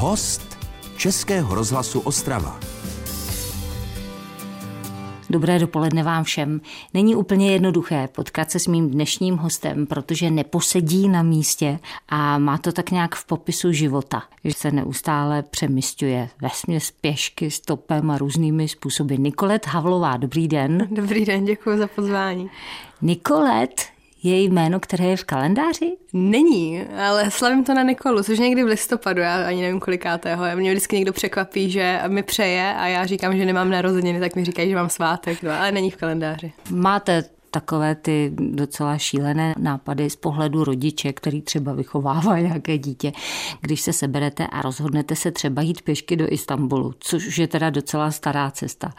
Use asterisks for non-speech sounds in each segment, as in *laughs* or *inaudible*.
Host Českého rozhlasu Ostrava. Dobré dopoledne vám všem. Není úplně jednoduché potkat se s mým dnešním hostem, protože neposedí na místě a má to tak nějak v popisu života, že se neustále přemysťuje ve směs pěšky, stopem a různými způsoby. Nikolet Havlová, dobrý den. Dobrý den, děkuji za pozvání. Nikolet je jméno, které je v kalendáři? Není, ale slavím to na Nikolu, což někdy v listopadu, já ani nevím kolikátého. Mě vždycky někdo překvapí, že mi přeje a já říkám, že nemám narozeniny, tak mi říkají, že mám svátek, no, ale není v kalendáři. Máte takové ty docela šílené nápady z pohledu rodiče, který třeba vychovává nějaké dítě, když se seberete a rozhodnete se třeba jít pěšky do Istanbulu, což je teda docela stará cesta.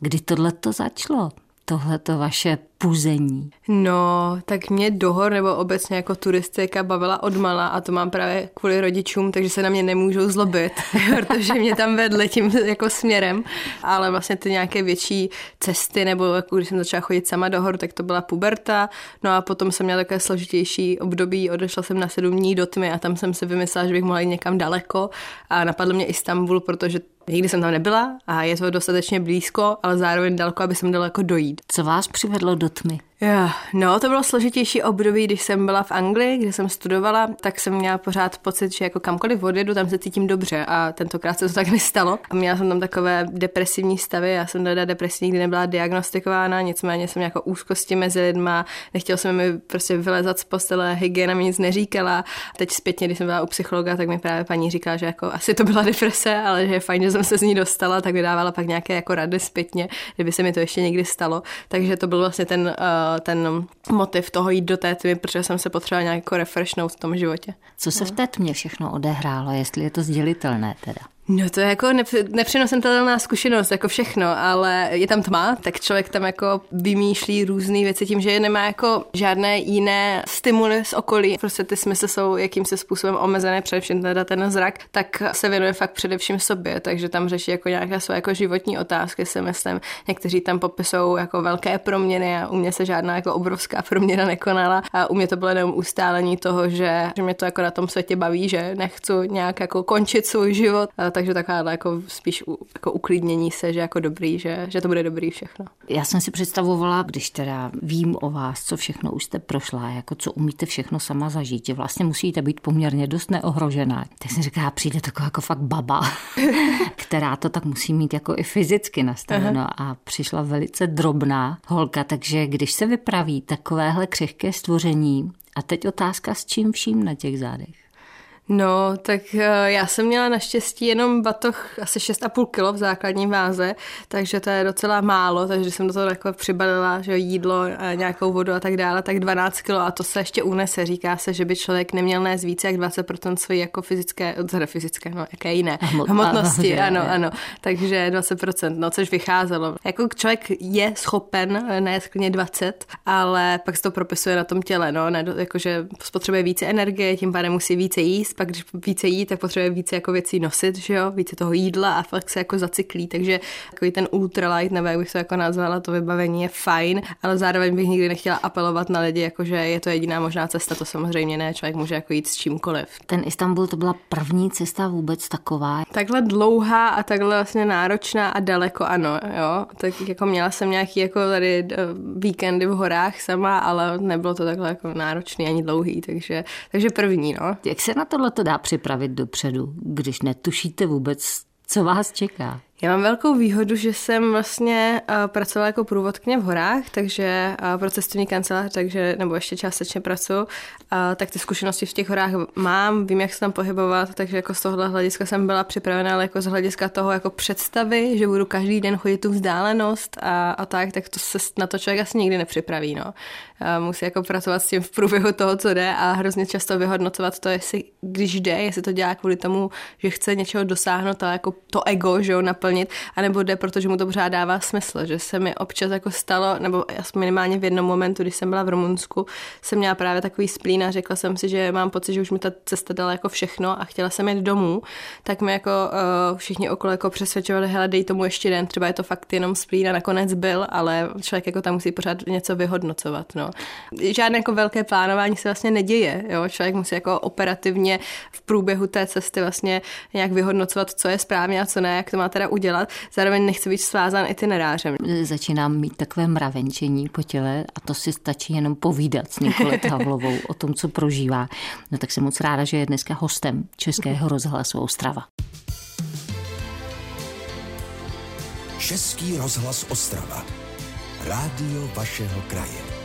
Kdy tohle to začalo? Tohleto vaše puzení? No, tak mě dohor nebo obecně jako turistika bavila odmala a to mám právě kvůli rodičům, takže se na mě nemůžou zlobit, *laughs* protože mě tam vedli tím jako směrem, ale vlastně ty nějaké větší cesty nebo jako když jsem začala chodit sama do hor, tak to byla puberta, no a potom jsem měla takové složitější období, odešla jsem na sedm dní do tmy a tam jsem si vymyslela, že bych mohla jít někam daleko. A napadl mě Istanbul, protože Nikdy jsem tam nebyla a je to dostatečně blízko, ale zároveň daleko, aby jsem daleko dojít. Co vás přivedlo do tmy? Jo, no to bylo složitější období, když jsem byla v Anglii, kde jsem studovala, tak jsem měla pořád pocit, že jako kamkoliv odjedu, tam se cítím dobře a tentokrát se to tak *laughs* nestalo. A měla jsem tam takové depresivní stavy, já jsem teda depresivní, nikdy nebyla diagnostikována, nicméně jsem jako úzkosti mezi lidma, nechtěla jsem mi prostě vylezat z postele, hygiena mi nic neříkala. Teď zpětně, když jsem byla u psychologa, tak mi právě paní říkala, že jako asi to byla deprese, ale že je fajn, že jsem se z ní dostala, tak mi dávala pak nějaké jako rady zpětně, kdyby se mi to ještě někdy stalo. Takže to byl vlastně ten uh, ten motiv toho jít do té tmy, protože jsem se potřebovala nějak jako refreshnout v tom životě. Co se v té tmě všechno odehrálo, jestli je to sdělitelné teda? No to je jako nepřenositelná zkušenost, jako všechno, ale je tam tma, tak člověk tam jako vymýšlí různé věci tím, že nemá jako žádné jiné stimuly z okolí. Prostě ty smysly jsou jakýmsi způsobem omezené, především teda ten zrak, tak se věnuje fakt především sobě, takže tam řeší jako nějaké své jako životní otázky, si myslím. Někteří tam popisují jako velké proměny a u mě se žádná jako obrovská proměna nekonala a u mě to bylo jenom ustálení toho, že, že mě to jako na tom světě baví, že nechci nějak jako končit svůj život takže taková jako spíš jako uklidnění se, že jako dobrý, že, že to bude dobrý všechno. Já jsem si představovala, když teda vím o vás, co všechno už jste prošla, jako co umíte všechno sama zažít, že vlastně musíte být poměrně dost neohrožená. Tak jsem říkala, přijde taková jako fakt baba, *laughs* která to tak musí mít jako i fyzicky nastaveno Aha. a přišla velice drobná holka, takže když se vypraví takovéhle křehké stvoření, a teď otázka, s čím vším na těch zádech? No, tak eh, já jsem měla naštěstí jenom batoh asi 6,5 kg v základní váze, takže to je docela málo, takže jsem do toho takhle přibalila, že jídlo, nějakou vodu a tak dále, tak 12 kg a to se ještě unese. Říká se, že by člověk neměl nést více jak 20% své jako fyzické, teda fyzické, no jaké jiné, Hmot, hmotnosti, ano, ano, ano, takže 20%, no což vycházelo. Jako člověk je schopen nést klidně 20, ale pak se to propisuje na tom těle, no, ne, jakože spotřebuje více energie, tím pádem musí více jíst, pak když více jí, tak potřebuje více jako věcí nosit, že jo, více toho jídla a fakt se jako zacyklí, takže takový ten ultralight, nebo jak bych to jako nazvala, to vybavení je fajn, ale zároveň bych nikdy nechtěla apelovat na lidi, jako že je to jediná možná cesta, to samozřejmě ne, člověk může jako jít s čímkoliv. Ten Istanbul to byla první cesta vůbec taková. Takhle dlouhá a takhle vlastně náročná a daleko ano, jo. Tak jako měla jsem nějaký jako tady eh, víkendy v horách sama, ale nebylo to takhle jako náročný ani dlouhý, takže, takže první, no. Jak se na tohle tohle to dá připravit dopředu, když netušíte vůbec, co vás čeká? Já mám velkou výhodu, že jsem vlastně uh, pracovala jako průvodkyně v horách, takže uh, pro cestovní kancelář, takže, nebo ještě částečně pracuji, uh, tak ty zkušenosti v těch horách mám, vím, jak se tam pohybovat, takže jako z tohohle hlediska jsem byla připravena, ale jako z hlediska toho jako představy, že budu každý den chodit tu vzdálenost a, a tak, tak to se na to člověk asi nikdy nepřipraví, no. Musí jako pracovat s tím v průběhu toho, co jde a hrozně často vyhodnocovat to, jestli když jde, jestli to dělá kvůli tomu, že chce něčeho dosáhnout, ale jako to ego, že jo, splnit, anebo jde, protože mu to pořád dává smysl, že se mi občas jako stalo, nebo minimálně v jednom momentu, když jsem byla v Rumunsku, jsem měla právě takový splín a řekla jsem si, že mám pocit, že už mi ta cesta dala jako všechno a chtěla jsem jít domů, tak mi jako uh, všichni okolo jako přesvědčovali, hele, dej tomu ještě den, třeba je to fakt jenom splín a nakonec byl, ale člověk jako tam musí pořád něco vyhodnocovat. No. Žádné jako velké plánování se vlastně neděje. Jo? Člověk musí jako operativně v průběhu té cesty vlastně nějak vyhodnocovat, co je správně a co ne, jak to má teda udělat. Zároveň nechce být svázán itinerářem. Začínám mít takové mravenčení po těle a to si stačí jenom povídat s Nikolou *laughs* Havlovou o tom, co prožívá. No tak jsem moc ráda, že je dneska hostem Českého rozhlasu Ostrava. Český rozhlas Ostrava. Rádio vašeho kraje.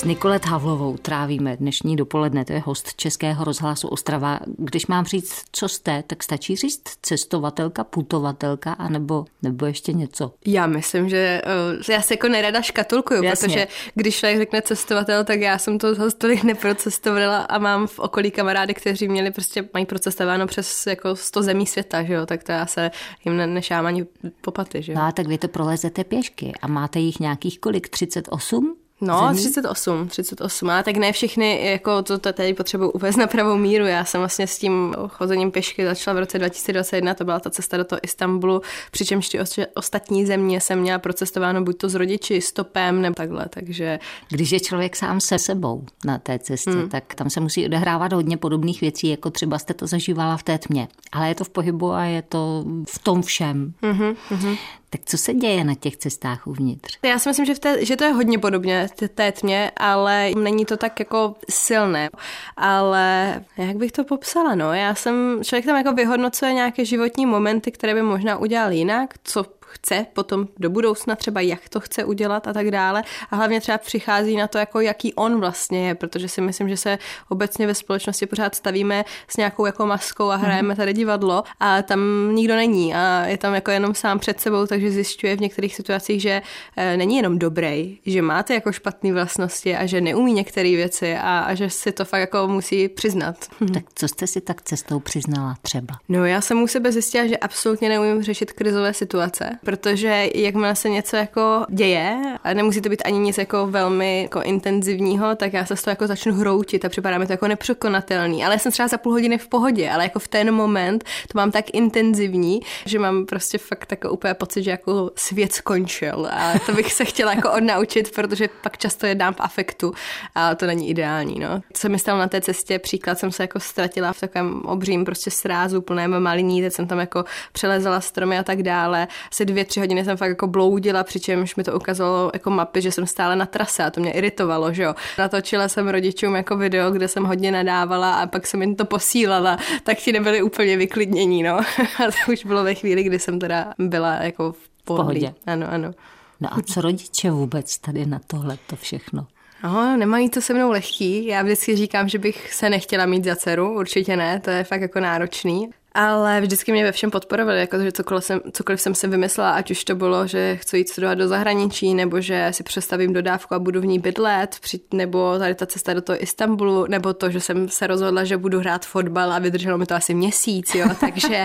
S Nikolet Havlovou trávíme dnešní dopoledne, to je host Českého rozhlasu Ostrava. Když mám říct, co jste, tak stačí říct cestovatelka, putovatelka, anebo, nebo ještě něco? Já myslím, že uh, já se jako nerada škatulkuju, Jasně. protože když člověk řekne cestovatel, tak já jsem to zase tolik neprocestovala a mám v okolí kamarády, kteří měli prostě, mají procestováno přes jako 100 zemí světa, že jo, tak to já se jim ne, nešám ani popaty, že jo. No a tak vy to prolezete pěšky a máte jich nějakých kolik, 38? No, zemí? 38, 38, ale tak ne všechny, jako to, to tady potřebuji uvést na pravou míru. Já jsem vlastně s tím chozením pěšky začala v roce 2021, to byla ta cesta do toho Istanbulu, přičemž ty ostatní země jsem měla procestováno buď to s rodiči, stopem nebo takhle, takže... Když je člověk sám se sebou na té cestě, hmm. tak tam se musí odehrávat hodně podobných věcí, jako třeba jste to zažívala v té tmě. Ale je to v pohybu a je to v tom všem. Mm-hmm, mm-hmm. Tak co se děje na těch cestách uvnitř? Já si myslím, že, v té, že to je hodně podobně té tmě, ale není to tak jako silné. Ale jak bych to popsala, no? Já jsem, člověk tam jako vyhodnocuje nějaké životní momenty, které by možná udělal jinak, co chce potom do budoucna, třeba jak to chce udělat a tak dále. A hlavně třeba přichází na to, jako jaký on vlastně je, protože si myslím, že se obecně ve společnosti pořád stavíme s nějakou jako maskou a hrajeme mhm. tady divadlo a tam nikdo není a je tam jako jenom sám před sebou, takže zjišťuje v některých situacích, že e, není jenom dobrý, že máte jako špatné vlastnosti a že neumí některé věci a, a že si to fakt jako musí přiznat. Tak co jste si tak cestou přiznala třeba? No já jsem u sebe zjistila, že absolutně neumím řešit krizové situace protože jakmile se něco jako děje, a nemusí to být ani nic jako velmi jako intenzivního, tak já se z toho jako začnu hroutit a připadá mi to jako nepřekonatelný. Ale jsem třeba za půl hodiny v pohodě, ale jako v ten moment to mám tak intenzivní, že mám prostě fakt jako úplně pocit, že jako svět skončil. A to bych se chtěla jako odnaučit, protože pak často jednám v afektu a to není ideální. No. Co mi stalo na té cestě, příklad jsem se jako ztratila v takovém obřím prostě srázu plném maliní, teď jsem tam jako přelezala stromy a tak dále. Asi dvě, tři hodiny jsem fakt jako bloudila, přičemž mi to ukazovalo jako mapy, že jsem stále na trase a to mě iritovalo, že jo. Natočila jsem rodičům jako video, kde jsem hodně nadávala a pak jsem jim to posílala, tak ti nebyli úplně vyklidnění, no. *laughs* a to už bylo ve chvíli, kdy jsem teda byla jako v pohodě. pohodě. Ano, ano. No a co rodiče vůbec tady na tohle to všechno? No, nemají to se mnou lehký. Já vždycky říkám, že bych se nechtěla mít za dceru, určitě ne, to je fakt jako náročný ale vždycky mě ve všem podporovali, jako že cokoliv jsem, cokoliv jsem si vymyslela, ať už to bylo, že chci jít studovat do zahraničí, nebo že si přestavím dodávku a budu v ní bydlet, nebo tady ta cesta do toho Istanbulu, nebo to, že jsem se rozhodla, že budu hrát fotbal a vydrželo mi to asi měsíc, jo, *laughs* takže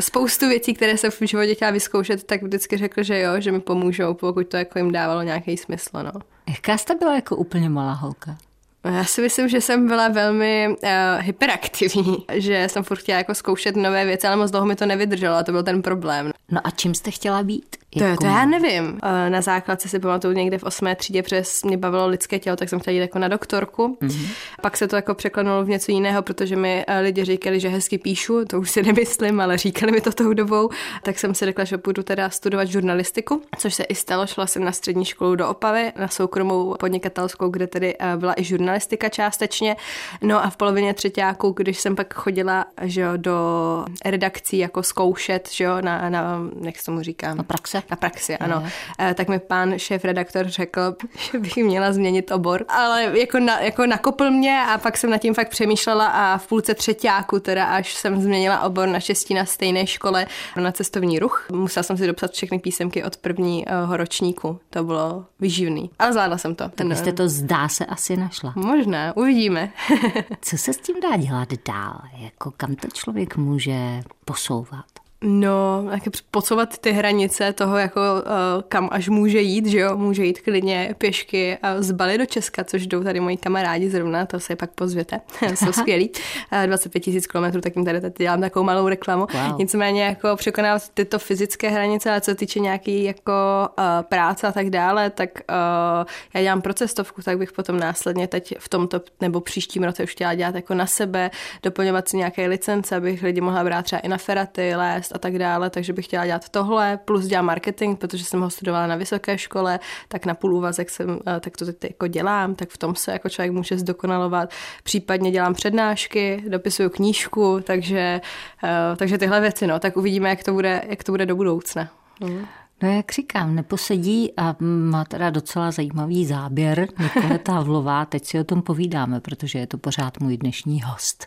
spoustu věcí, které jsem v životě chtěla vyzkoušet, tak vždycky řekl, že jo, že mi pomůžou, pokud to jako jim dávalo nějaký smysl, no. Jaká jste byla jako úplně malá holka? Já si myslím, že jsem byla velmi uh, hyperaktivní, *laughs* že jsem furt chtěla jako zkoušet nové věci, ale moc dlouho mi to nevydrželo a to byl ten problém. No a čím jste chtěla být? To, jako... to já nevím. Na základce si pamatuju někde v osmé třídě, přes mě bavilo lidské tělo, tak jsem chtěla jít jako na doktorku. Mm-hmm. Pak se to jako překlenulo v něco jiného, protože mi eh, lidi říkali, že hezky píšu, to už si nemyslím, ale říkali mi to tou dobou. Tak jsem si řekla, že půjdu teda studovat žurnalistiku, což se i stalo. Šla jsem na střední školu do Opavy, na soukromou podnikatelskou, kde tedy eh, byla i žurnalistika částečně. No a v polovině třetíku, když jsem pak chodila že jo, do redakcí jako zkoušet, že jo, na, na jak se tomu říká? Na praxe *laughs* na praxi, ano. Je. Tak mi pán šéf redaktor řekl, *laughs* že bych měla změnit obor, ale jako, na, jako nakopl mě a pak jsem nad tím fakt přemýšlela a v půlce třetíku teda až jsem změnila obor na šestí na stejné škole na cestovní ruch. Musela jsem si dopsat všechny písemky od prvního ročníku. To bylo vyživný. Ale zvládla jsem to. Tak jste to zdá se asi našla. Možná, uvidíme. *laughs* Co se s tím dá dělat dál? Jako kam to člověk může posouvat? No, jak podsouvat ty hranice toho, jako uh, kam až může jít, že jo, může jít klidně pěšky a z Bali do Česka, což jdou tady moji kamarádi zrovna, to se pak pozvěte, *laughs* jsou skvělí, uh, 25 tisíc kilometrů, tak jim tady, tady dělám takovou malou reklamu. Wow. Nicméně jako překonávat tyto fyzické hranice, a co týče nějaký jako uh, práce a tak dále, tak uh, já dělám pro cestovku, tak bych potom následně teď v tomto nebo příštím roce už chtěla dělat jako na sebe, doplňovat si nějaké licence, abych lidi mohla brát třeba i na feraty, lézt a tak dále, takže bych chtěla dělat tohle, plus dělám marketing, protože jsem ho studovala na vysoké škole, tak na půl úvazek jsem, eh, tak to teď jako dělám, tak v tom se jako člověk může zdokonalovat. Případně dělám přednášky, dopisuju knížku, takže, eh, takže tyhle věci, no, tak uvidíme, jak to bude, jak to bude do budoucna. Mm. No jak říkám, neposedí a má teda docela zajímavý záběr Nikoleta Havlová. Teď si o tom povídáme, protože je to pořád můj dnešní host.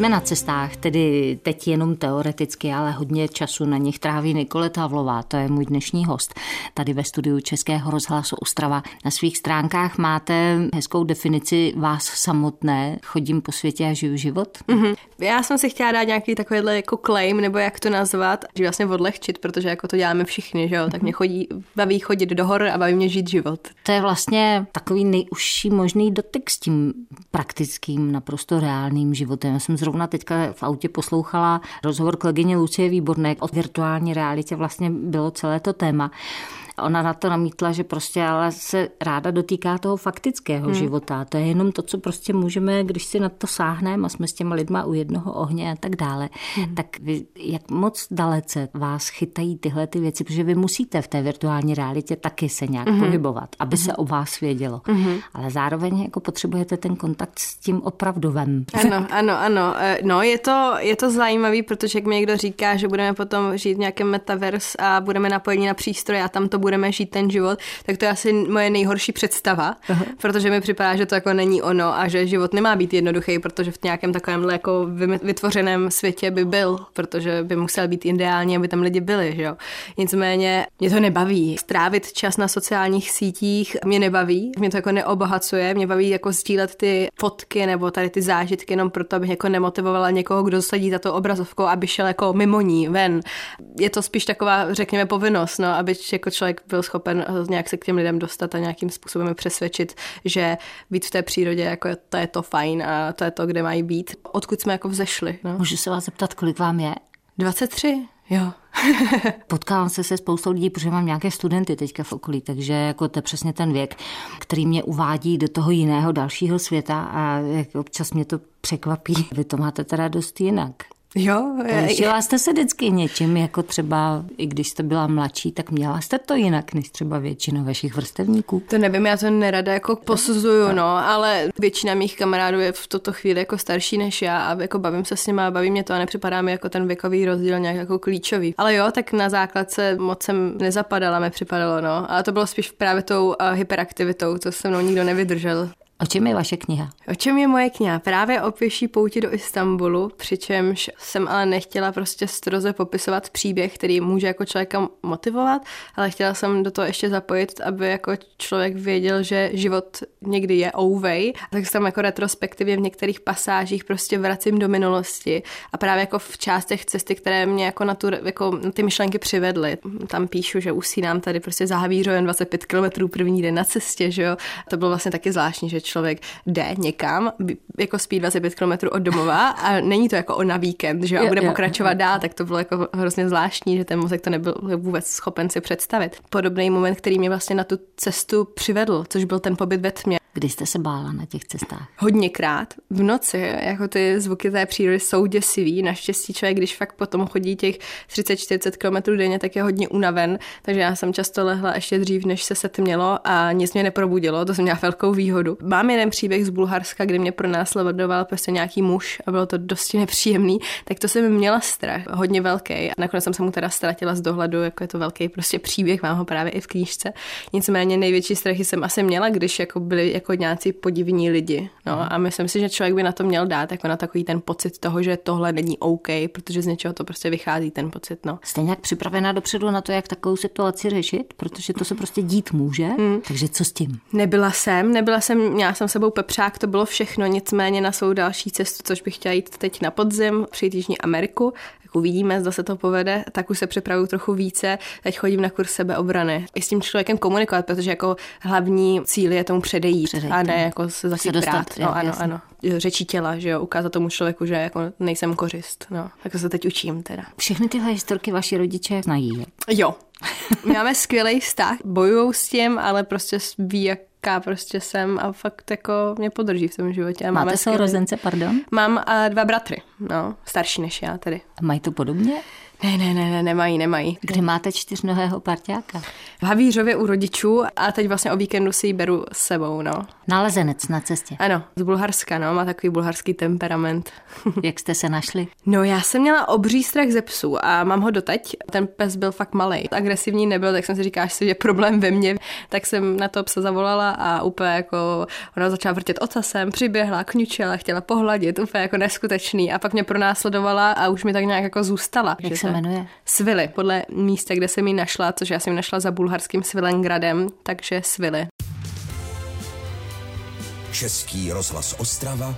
Jsme na cestách, tedy teď jenom teoreticky, ale hodně času na nich tráví Nikoleta Havlová, to je můj dnešní host. Tady ve studiu Českého rozhlasu Ostrava. Na svých stránkách máte hezkou definici vás samotné, chodím po světě a žiju život. Mm-hmm. Já jsem si chtěla dát nějaký takovýhle jako claim, nebo jak to nazvat, že vlastně odlehčit, protože jako to děláme všichni, že jo, tak mě chodí, baví chodit do hor a baví mě žít život. To je vlastně takový nejužší možný dotyk s tím praktickým, naprosto reálným životem. Já jsem zrovna teďka v autě poslouchala rozhovor kolegyně Lucie Výborné. O virtuální realitě, vlastně bylo celé to téma ona na to namítla, že prostě ale se ráda dotýká toho faktického hmm. života. To je jenom to, co prostě můžeme, když si na to sáhneme a jsme s těma lidma u jednoho ohně a tak dále. Hmm. Tak vy, jak moc dalece vás chytají tyhle ty věci, protože vy musíte v té virtuální realitě taky se nějak hmm. pohybovat, aby hmm. se o vás vědělo. Hmm. Ale zároveň jako potřebujete ten kontakt s tím opravdovém. Ano, *laughs* ano, ano. E, no, je to, je to zajímavý, protože jak mi někdo říká, že budeme potom žít v nějakém metaverse a budeme napojeni na přístroje a tam to budeme žít ten život, tak to je asi moje nejhorší představa, Aha. protože mi připadá, že to jako není ono a že život nemá být jednoduchý, protože v nějakém takovém jako vytvořeném světě by byl, protože by musel být ideální, aby tam lidi byli, že jo. Nicméně mě to nebaví. Strávit čas na sociálních sítích mě nebaví, mě to jako neobohacuje, mě baví jako sdílet ty fotky nebo tady ty zážitky jenom proto, abych jako nemotivovala někoho, kdo sedí za to obrazovkou, aby šel jako mimo ní ven. Je to spíš taková, řekněme, povinnost, no, aby jako člověk byl schopen nějak se k těm lidem dostat a nějakým způsobem je přesvědčit, že být v té přírodě, jako to je to fajn a to je to, kde mají být. Odkud jsme jako vzešli. No. Můžu se vás zeptat, kolik vám je? 23, jo. *laughs* Potkávám se se spoustou lidí, protože mám nějaké studenty teďka v okolí, takže jako to je přesně ten věk, který mě uvádí do toho jiného, dalšího světa a občas mě to překvapí. Vy to máte teda dost jinak. Jo. Lišila jste se vždycky něčím, jako třeba, i když jste byla mladší, tak měla jste to jinak, než třeba většina vašich vrstevníků? To nevím, já to nerada jako posuzuju, no, ale většina mých kamarádů je v tuto chvíli jako starší než já a jako bavím se s nimi a baví mě to a nepřipadá mi jako ten věkový rozdíl nějak jako klíčový. Ale jo, tak na základce moc jsem nezapadala, mi připadalo, no. Ale to bylo spíš právě tou uh, hyperaktivitou, co se mnou nikdo nevydržel. O čem je vaše kniha? O čem je moje kniha? Právě o pěší pouti do Istanbulu, přičemž jsem ale nechtěla prostě stroze popisovat příběh, který může jako člověka motivovat, ale chtěla jsem do toho ještě zapojit, aby jako člověk věděl, že život někdy je ouvej. Tak jsem jako retrospektivně v některých pasážích prostě vracím do minulosti a právě jako v částech cesty, které mě jako na, tu, jako na ty myšlenky přivedly. Tam píšu, že usínám tady prostě za Havířovem 25 km první den na cestě, že jo. To bylo vlastně taky zvláštní, že člověk jde někam, jako spí 25 km od domova a není to jako na víkend, že a bude pokračovat dál, tak to bylo jako hrozně zvláštní, že ten mozek to nebyl vůbec schopen si představit. Podobný moment, který mě vlastně na tu cestu přivedl, což byl ten pobyt ve tmě. Kdy jste se bála na těch cestách? Hodněkrát. V noci, jako ty zvuky té přírody jsou děsivý. Naštěstí člověk, když fakt potom chodí těch 30-40 km denně, tak je hodně unaven. Takže já jsem často lehla ještě dřív, než se setmělo a nic mě neprobudilo. To jsem měla velkou výhodu. Mám jeden příběh z Bulharska, kdy mě pronásledoval prostě nějaký muž a bylo to dosti nepříjemný. Tak to jsem měla strach, hodně velký. A nakonec jsem se mu teda ztratila z dohledu, jako je to velký prostě příběh, mám ho právě i v knížce. Nicméně největší strachy jsem asi měla, když jako byly jako nějací podivní lidi. No a myslím si, že člověk by na to měl dát jako na takový ten pocit toho, že tohle není OK, protože z něčeho to prostě vychází ten pocit. No. Jste nějak připravená dopředu na to, jak takovou situaci řešit? Protože to se prostě dít může. Hmm. Takže co s tím? Nebyla jsem, nebyla jsem, měla jsem sebou pepřák, to bylo všechno, nicméně na svou další cestu, což bych chtěla jít teď na podzim, přijít Jižní Ameriku, tak uvidíme, zda se to povede, tak už se připravuju trochu více. Teď chodím na kurz sebeobrany. I s tím člověkem komunikovat, protože jako hlavní cíl je tomu předejít, předejít a ne no. jako se začít brát. No, ano, jasný. ano. Řečí těla, že jo, ukázat tomu člověku, že jako nejsem kořist. No, tak to se teď učím teda. Všechny tyhle historky vaši rodiče znají. Jo. *laughs* Máme skvělý vztah, bojují s tím, ale prostě ví, jak jaká prostě jsem a fakt jako mě podrží v tom životě. A Máte sourozence, pardon? Mám uh, dva bratry, no, starší než já tedy. A mají to podobně? Ne, ne, ne, ne, nemají, nemají. Kde máte čtyřnohého parťáka? V Havířově u rodičů a teď vlastně o víkendu si ji beru s sebou, no. Nalezenec na cestě. Ano, z Bulharska, no, má takový bulharský temperament. *laughs* Jak jste se našli? No, já jsem měla obří strach ze psů a mám ho doteď. Ten pes byl fakt malý. Agresivní nebyl, tak jsem si říkala, že je problém ve mně. Tak jsem na to psa zavolala a úplně jako ona začala vrtět ocasem, přiběhla, kňučela, chtěla pohladit, úplně jako neskutečný. A pak mě pronásledovala a už mi tak nějak jako zůstala. Jak se jmenuje? Svily, podle místa, kde jsem ji našla, což já jsem ji našla za bulharským Svilengradem, takže Svily. Český rozhlas Ostrava,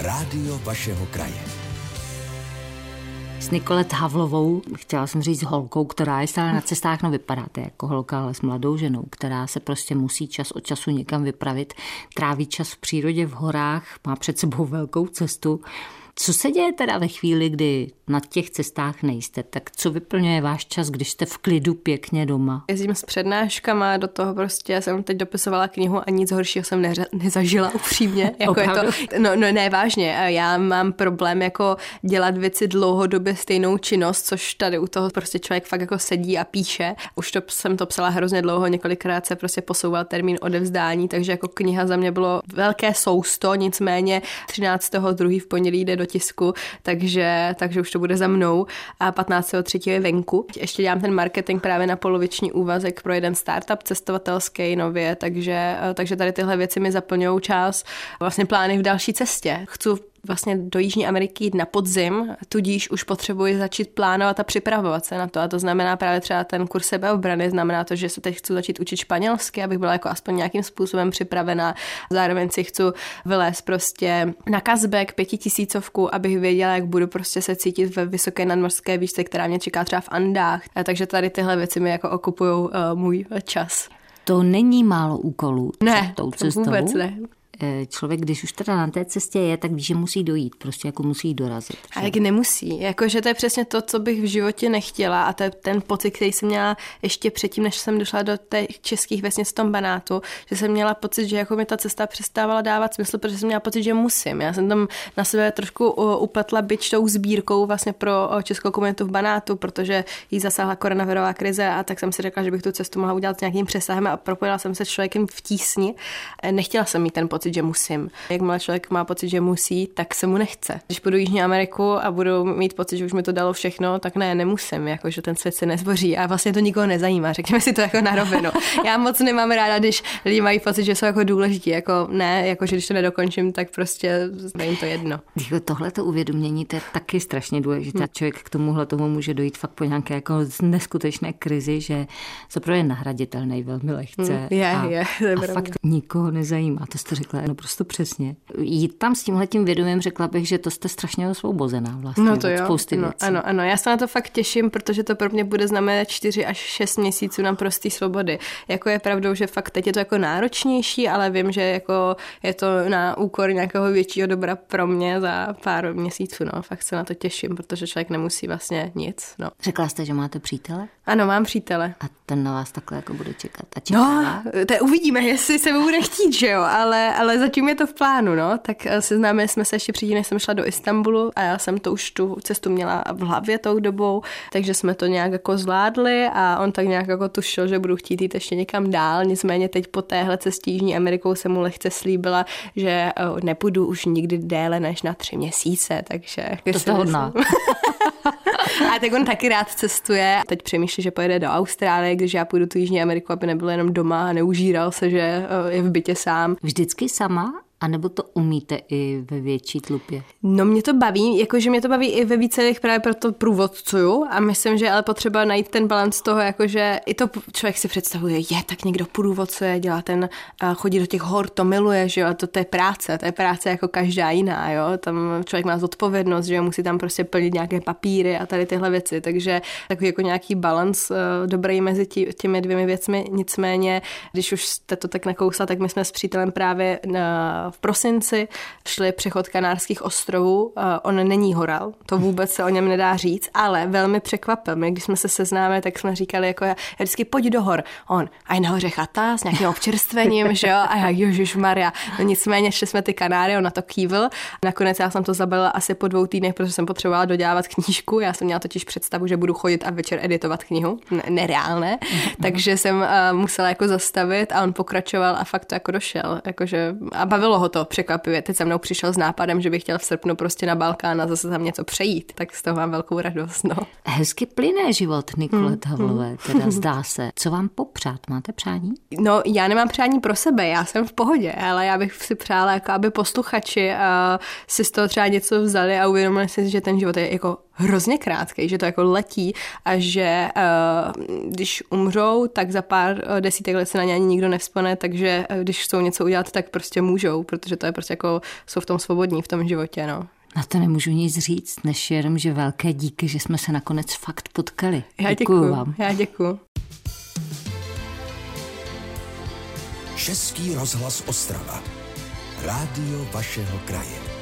rádio vašeho kraje. S Nikolet Havlovou, chtěla jsem říct holkou, která je stále na cestách, no vypadáte jako holka, ale s mladou ženou, která se prostě musí čas od času někam vypravit, tráví čas v přírodě, v horách, má před sebou velkou cestu. Co se děje teda ve chvíli, kdy na těch cestách nejste? Tak co vyplňuje váš čas, když jste v klidu pěkně doma? Jezdím s přednáškama, do toho prostě já jsem teď dopisovala knihu a nic horšího jsem neře- nezažila *laughs* upřímně. jako je to, no, no ne, vážně. Já mám problém jako dělat věci dlouhodobě stejnou činnost, což tady u toho prostě člověk fakt jako sedí a píše. Už to jsem to psala hrozně dlouho, několikrát se prostě posouval termín odevzdání, takže jako kniha za mě bylo velké sousto, nicméně 13. druhý v pondělí jde do tisku, takže, takže už to bude za mnou a 15.3. je venku. Ještě dělám ten marketing právě na poloviční úvazek pro jeden startup cestovatelský nově, takže, takže tady tyhle věci mi zaplňují čas. Vlastně plány v další cestě. Chci vlastně do Jižní Ameriky jít na podzim, tudíž už potřebuji začít plánovat a připravovat se na to. A to znamená právě třeba ten kurz sebeobrany, znamená to, že se teď chci začít učit španělsky, abych byla jako aspoň nějakým způsobem připravená. Zároveň si chci vylézt prostě na kazbek pětitisícovku, abych věděla, jak budu prostě se cítit ve vysoké nadmořské výšce, která mě čeká třeba v Andách. A takže tady tyhle věci mi jako okupují uh, můj čas. To není málo úkolů. Ne, tou cestou. vůbec ne. Eh, člověk, když už teda na té cestě je, tak ví, že musí dojít, prostě jako musí dorazit. Že? A jak nemusí, jakože to je přesně to, co bych v životě nechtěla a to je ten pocit, který jsem měla ještě předtím, než jsem došla do těch českých vesnic v tom banátu, že jsem měla pocit, že jako mi ta cesta přestávala dávat smysl, protože jsem měla pocit, že musím. Já jsem tam na sebe trošku upletla byč tou sbírkou vlastně pro českou komunitu v banátu, protože jí zasáhla koronavirová krize a tak jsem si řekla, že bych tu cestu mohla udělat nějakým přesahem a propojila jsem se s člověkem v tísni. Nechtěla jsem mít ten pocit pocit, že musím. Jakmile člověk má pocit, že musí, tak se mu nechce. Když půjdu Jižní Ameriku a budu mít pocit, že už mi to dalo všechno, tak ne, nemusím, jako že ten svět se nezboří a vlastně to nikoho nezajímá. Řekněme si to jako na rovinu. Já moc nemám ráda, když lidi mají pocit, že jsou jako důležití, jako ne, jako že když to nedokončím, tak prostě jim to jedno. Tohle to uvědomění, to je taky strašně důležité. Hmm. Člověk k tomuhle tomu může dojít fakt po nějaké jako neskutečné krizi, že se je nahraditelný velmi lehce. Hmm, je, a, je, a fakt nikoho nezajímá. To jste řekla no prostě přesně. Jít tam s tímhletím vědomím řekla bych, že to jste strašně osvobozená vlastně no to jo. spousty no, věcí. Ano, ano, já se na to fakt těším, protože to pro mě bude znamenat 4 až 6 měsíců na prostý svobody. Jako je pravdou, že fakt teď je to jako náročnější, ale vím, že jako je to na úkor nějakého většího dobra pro mě za pár měsíců, no. Fakt se na to těším, protože člověk nemusí vlastně nic, no. Řekla jste, že máte přítele? Ano, mám přítele. A ten na vás takhle jako bude čekat. A čeká? no, to uvidíme, jestli se mu bude chtít, že jo, ale, ale zatím je to v plánu, no. Tak eh, seznámili jsme se ještě předtím, než jsem šla do Istanbulu a já jsem to už tu cestu měla v hlavě tou dobou, takže jsme to nějak jako zvládli a on tak nějak jako tušil, že budu chtít jít ještě někam dál, nicméně teď po téhle cestě Jižní Amerikou jsem mu lehce slíbila, že eh, nepůjdu už nikdy déle než na tři měsíce, takže... To jste hodná. *laughs* A tak on taky rád cestuje. Teď přemýšlí, že pojede do Austrálie, když já půjdu tu Jižní Ameriku, aby nebyl jenom doma a neužíral se, že eh, je v bytě sám. Vždycky sama a nebo to umíte i ve větší tlupě? No mě to baví, jakože mě to baví i ve více právě proto průvodcuju a myslím, že ale potřeba najít ten balans toho, jakože i to člověk si představuje, je tak někdo průvodcuje, dělá ten, chodí do těch hor, to miluje, že jo, a to, to je práce, to je práce jako každá jiná, jo, tam člověk má zodpovědnost, že jo, musí tam prostě plnit nějaké papíry a tady tyhle věci, takže takový jako nějaký balans uh, dobrý mezi tí, těmi dvěmi věcmi, nicméně, když už jste to tak nakousla, tak my jsme s přítelem právě na v prosinci šli přechod Kanárských ostrovů. On není horal, to vůbec se o něm nedá říct, ale velmi překvapil mě. Když jsme se seznámili, tak jsme říkali, jako já, já vždycky pojď do hor. On, a je nahoře chata s nějakým občerstvením, že jo? A já, Ježíš Maria. No nicméně šli jsme ty Kanáry, on na to kývl. Nakonec já jsem to zabila asi po dvou týdnech, protože jsem potřebovala dodělávat knížku. Já jsem měla totiž představu, že budu chodit a večer editovat knihu. Ne, nereálné. Mm-hmm. Takže jsem uh, musela jako zastavit a on pokračoval a fakt to jako došel. Jakože, a bavilo bavilo ho to překvapivě. Teď se mnou přišel s nápadem, že bych chtěl v srpnu prostě na Balkán a zase tam něco přejít. Tak z toho mám velkou radost. No. Hezky plyné život Nikolet hmm. Havlové, teda *laughs* zdá se. Co vám popřát? Máte přání? No, já nemám přání pro sebe, já jsem v pohodě, ale já bych si přála, jako aby posluchači uh, si z toho třeba něco vzali a uvědomili si, že ten život je jako hrozně krátký, že to jako letí a že uh, když umřou, tak za pár uh, desítek let se na ně ani nikdo nevzpone, takže uh, když chcou něco udělat, tak prostě můžou, protože to je prostě jako, jsou v tom svobodní, v tom životě, no. Na to nemůžu nic říct, než jenom, že velké díky, že jsme se nakonec fakt potkali. Já děkuji vám. Já děkuji. Český rozhlas Ostrava. Rádio vašeho kraje.